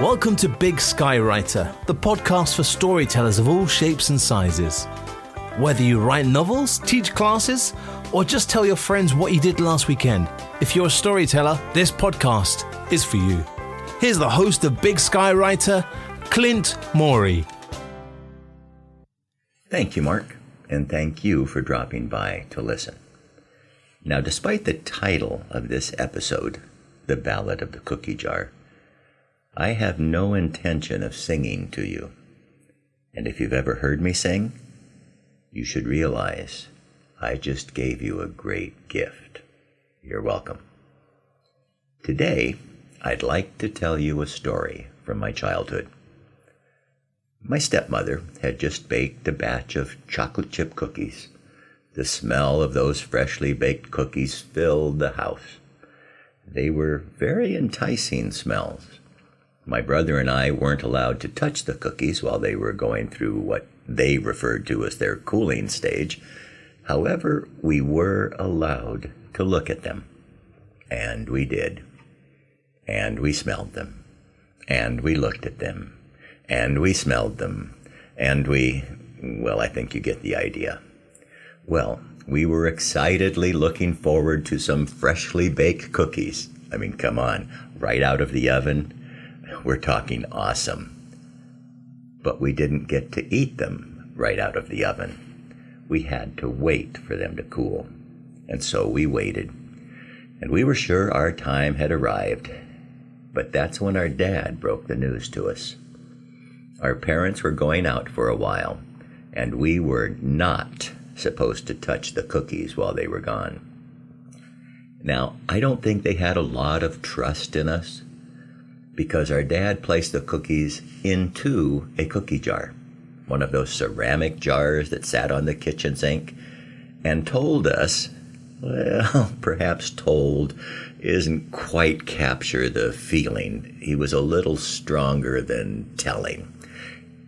Welcome to Big Sky Writer, the podcast for storytellers of all shapes and sizes. Whether you write novels, teach classes, or just tell your friends what you did last weekend, if you're a storyteller, this podcast is for you. Here's the host of Big Sky Writer, Clint Morey. Thank you, Mark, and thank you for dropping by to listen. Now, despite the title of this episode, The Ballad of the Cookie Jar, I have no intention of singing to you. And if you've ever heard me sing, you should realize I just gave you a great gift. You're welcome. Today, I'd like to tell you a story from my childhood. My stepmother had just baked a batch of chocolate chip cookies. The smell of those freshly baked cookies filled the house. They were very enticing smells my brother and I weren't allowed to touch the cookies while they were going through what they referred to as their cooling stage. However, we were allowed to look at them. And we did. And we smelled them. And we looked at them. And we smelled them. And we, well, I think you get the idea. Well, we were excitedly looking forward to some freshly baked cookies. I mean, come on, right out of the oven we're talking awesome. But we didn't get to eat them right out of the oven. We had to wait for them to cool. And so we waited. And we were sure our time had arrived. But that's when our dad broke the news to us. Our parents were going out for a while, and we were not supposed to touch the cookies while they were gone. Now, I don't think they had a lot of trust in us because our dad placed the cookies into a cookie jar, one of those ceramic jars that sat on the kitchen sink, and told us, well, perhaps told isn't quite capture the feeling. He was a little stronger than telling.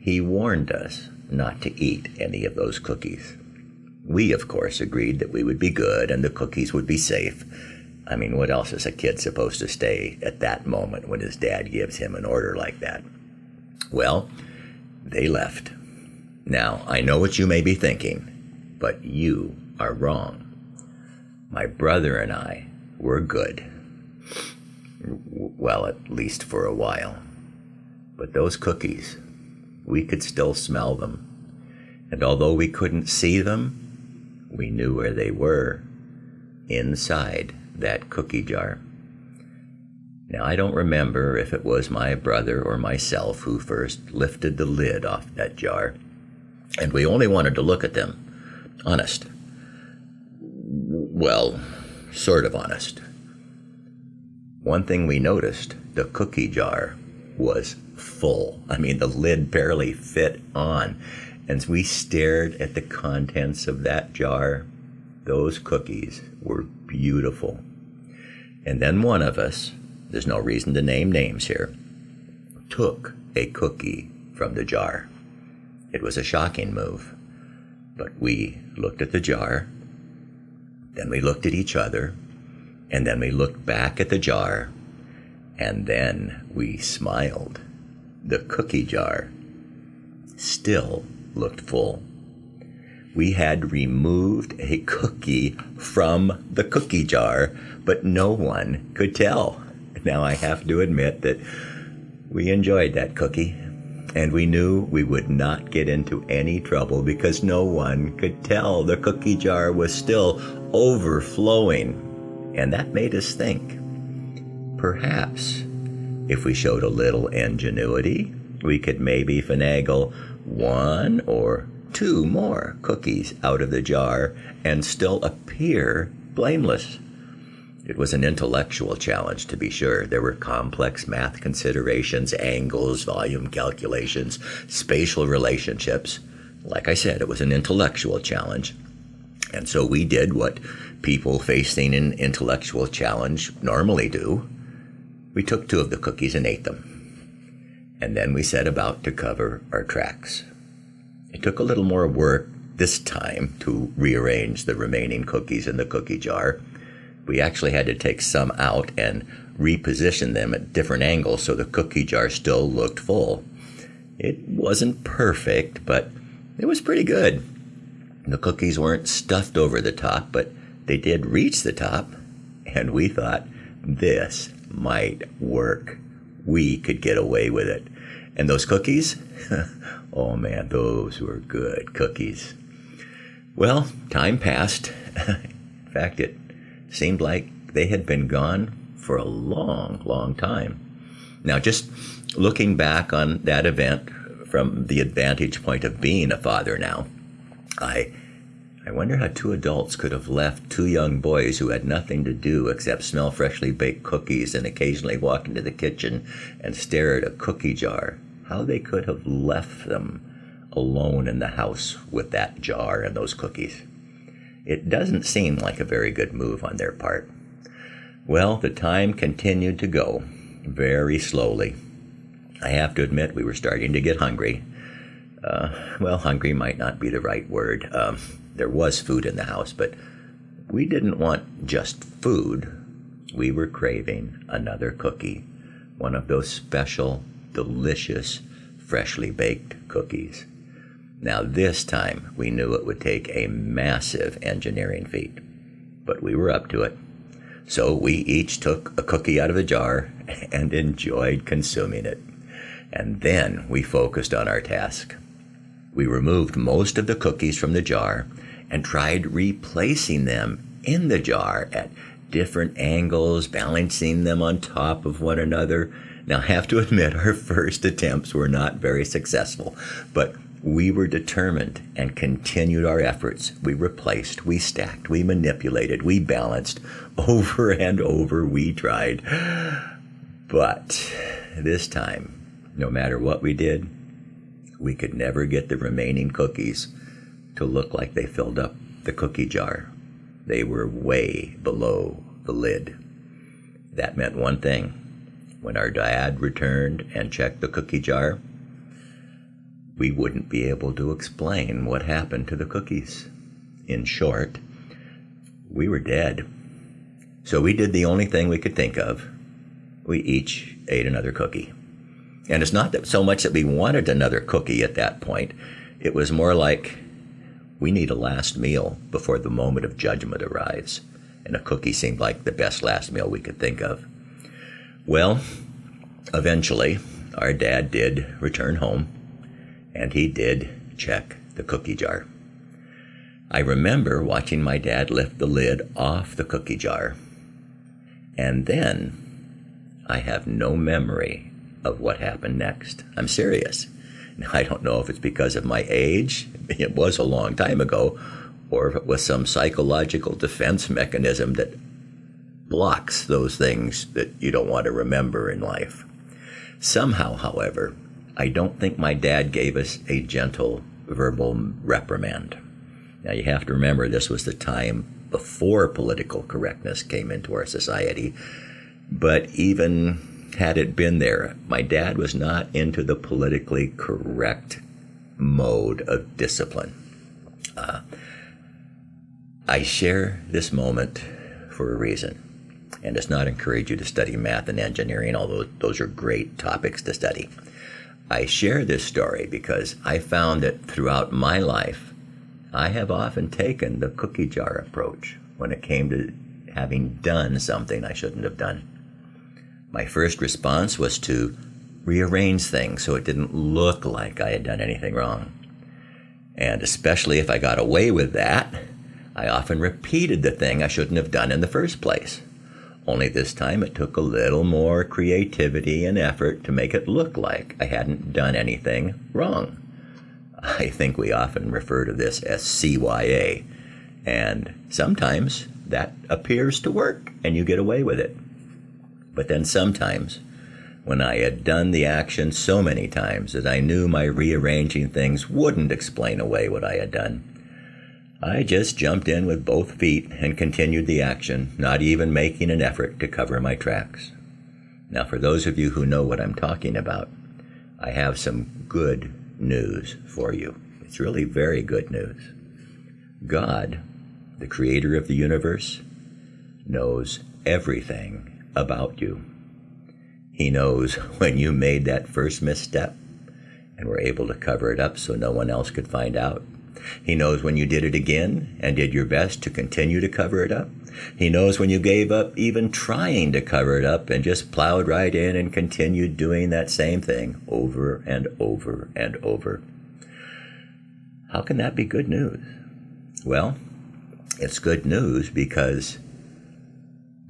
He warned us not to eat any of those cookies. We, of course, agreed that we would be good and the cookies would be safe I mean, what else is a kid supposed to stay at that moment when his dad gives him an order like that? Well, they left. Now, I know what you may be thinking, but you are wrong. My brother and I were good. Well, at least for a while. But those cookies, we could still smell them. And although we couldn't see them, we knew where they were inside that cookie jar. Now, I don't remember if it was my brother or myself who first lifted the lid off that jar, and we only wanted to look at them. Honest. Well, sort of honest. One thing we noticed the cookie jar was full. I mean, the lid barely fit on. And we stared at the contents of that jar. Those cookies were beautiful. And then one of us, there's no reason to name names here, took a cookie from the jar. It was a shocking move, but we looked at the jar, then we looked at each other, and then we looked back at the jar, and then we smiled. The cookie jar still looked full. We had removed a cookie from the cookie jar but no one could tell. Now I have to admit that we enjoyed that cookie and we knew we would not get into any trouble because no one could tell the cookie jar was still overflowing. And that made us think perhaps if we showed a little ingenuity, we could maybe finagle one or two more cookies out of the jar and still appear blameless. It was an intellectual challenge, to be sure. There were complex math considerations, angles, volume calculations, spatial relationships. Like I said, it was an intellectual challenge. And so we did what people facing an intellectual challenge normally do. We took two of the cookies and ate them. And then we set about to cover our tracks. It took a little more work this time to rearrange the remaining cookies in the cookie jar we actually had to take some out and reposition them at different angles so the cookie jar still looked full. It wasn't perfect, but it was pretty good. The cookies weren't stuffed over the top, but they did reach the top, and we thought this might work. We could get away with it. And those cookies? oh man, those were good cookies. Well, time passed. In fact, it seemed like they had been gone for a long, long time. Now, just looking back on that event from the advantage point of being a father now, I I wonder how two adults could have left two young boys who had nothing to do except smell freshly baked cookies and occasionally walk into the kitchen and stare at a cookie jar. How they could have left them alone in the house with that jar and those cookies. It doesn't seem like a very good move on their part. Well, the time continued to go very slowly. I have to admit, we were starting to get hungry. Uh, well, hungry might not be the right word. Um, there was food in the house, but we didn't want just food. We were craving another cookie, one of those special, delicious, freshly baked cookies. Now, this time we knew it would take a massive engineering feat, but we were up to it. So we each took a cookie out of the jar and enjoyed consuming it. And then we focused on our task. We removed most of the cookies from the jar and tried replacing them in the jar at different angles, balancing them on top of one another. Now, I have to admit, our first attempts were not very successful, but we were determined and continued our efforts. We replaced, we stacked, we manipulated, we balanced. Over and over, we tried. But this time, no matter what we did, we could never get the remaining cookies to look like they filled up the cookie jar. They were way below the lid. That meant one thing. When our dad returned and checked the cookie jar, we wouldn't be able to explain what happened to the cookies. In short, we were dead. So we did the only thing we could think of. We each ate another cookie. And it's not that so much that we wanted another cookie at that point. It was more like we need a last meal before the moment of judgment arrives, and a cookie seemed like the best last meal we could think of. Well, eventually, our dad did return home, and he did check the cookie jar. I remember watching my dad lift the lid off the cookie jar, and then I have no memory of what happened next. I'm serious. I don't know if it's because of my age, it was a long time ago, or if it was some psychological defense mechanism that blocks those things that you don't want to remember in life. Somehow, however, I don't think my dad gave us a gentle verbal reprimand. Now, you have to remember this was the time before political correctness came into our society, but even had it been there, my dad was not into the politically correct mode of discipline. Uh, I share this moment for a reason, and does not encourage you to study math and engineering, although those are great topics to study. I share this story because I found that throughout my life, I have often taken the cookie jar approach when it came to having done something I shouldn't have done. My first response was to rearrange things so it didn't look like I had done anything wrong. And especially if I got away with that, I often repeated the thing I shouldn't have done in the first place. Only this time it took a little more creativity and effort to make it look like I hadn't done anything wrong. I think we often refer to this as CYA, and sometimes that appears to work and you get away with it. But then sometimes, when I had done the action so many times that I knew my rearranging things wouldn't explain away what I had done, I just jumped in with both feet and continued the action, not even making an effort to cover my tracks. Now, for those of you who know what I'm talking about, I have some good news for you. It's really very good news. God, the creator of the universe, knows everything about you. He knows when you made that first misstep and were able to cover it up so no one else could find out. He knows when you did it again and did your best to continue to cover it up. He knows when you gave up even trying to cover it up and just plowed right in and continued doing that same thing over and over and over. How can that be good news? Well, it's good news because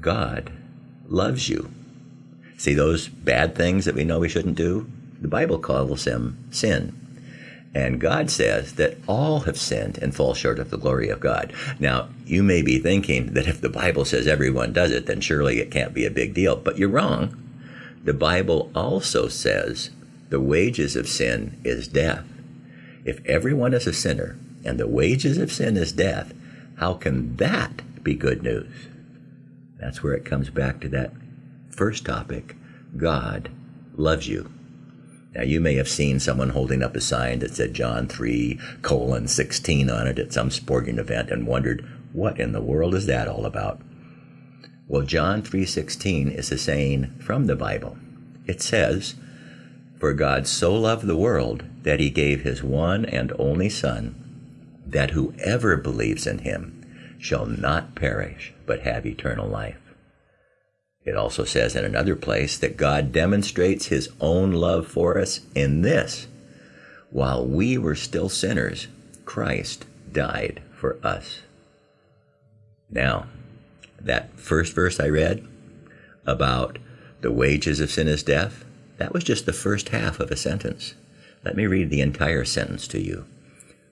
God loves you. See, those bad things that we know we shouldn't do, the Bible calls them sin. And God says that all have sinned and fall short of the glory of God. Now, you may be thinking that if the Bible says everyone does it, then surely it can't be a big deal. But you're wrong. The Bible also says the wages of sin is death. If everyone is a sinner and the wages of sin is death, how can that be good news? That's where it comes back to that first topic God loves you. Now, you may have seen someone holding up a sign that said John 3 colon 16 on it at some sporting event and wondered, what in the world is that all about? Well, John 3:16 is a saying from the Bible. It says, "For God so loved the world that he gave his one and only son, that whoever believes in him shall not perish but have eternal life." It also says in another place that God demonstrates his own love for us in this while we were still sinners, Christ died for us. Now, that first verse I read about the wages of sin is death, that was just the first half of a sentence. Let me read the entire sentence to you.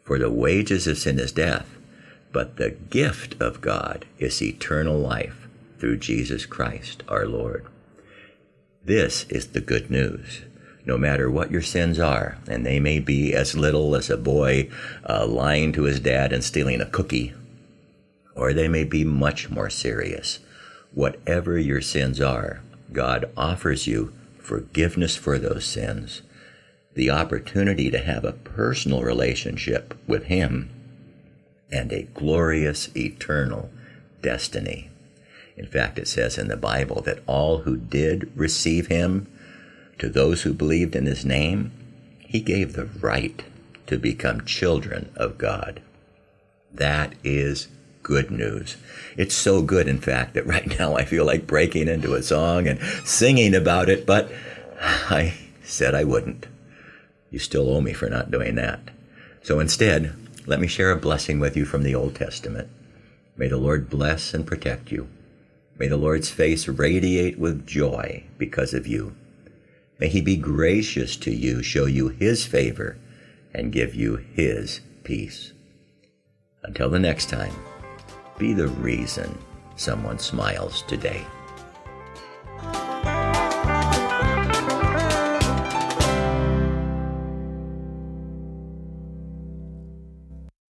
For the wages of sin is death, but the gift of God is eternal life through Jesus Christ our Lord. This is the good news. No matter what your sins are, and they may be as little as a boy uh, lying to his dad and stealing a cookie, or they may be much more serious. Whatever your sins are, God offers you forgiveness for those sins, the opportunity to have a personal relationship with Him, and a glorious eternal destiny. In fact, it says in the Bible that all who did receive him, to those who believed in his name, he gave the right to become children of God. That is good news. It's so good, in fact, that right now I feel like breaking into a song and singing about it, but I said I wouldn't. You still owe me for not doing that. So instead, let me share a blessing with you from the Old Testament. May the Lord bless and protect you. May the Lord's face radiate with joy because of you. May he be gracious to you, show you his favor, and give you his peace. Until the next time, be the reason someone smiles today.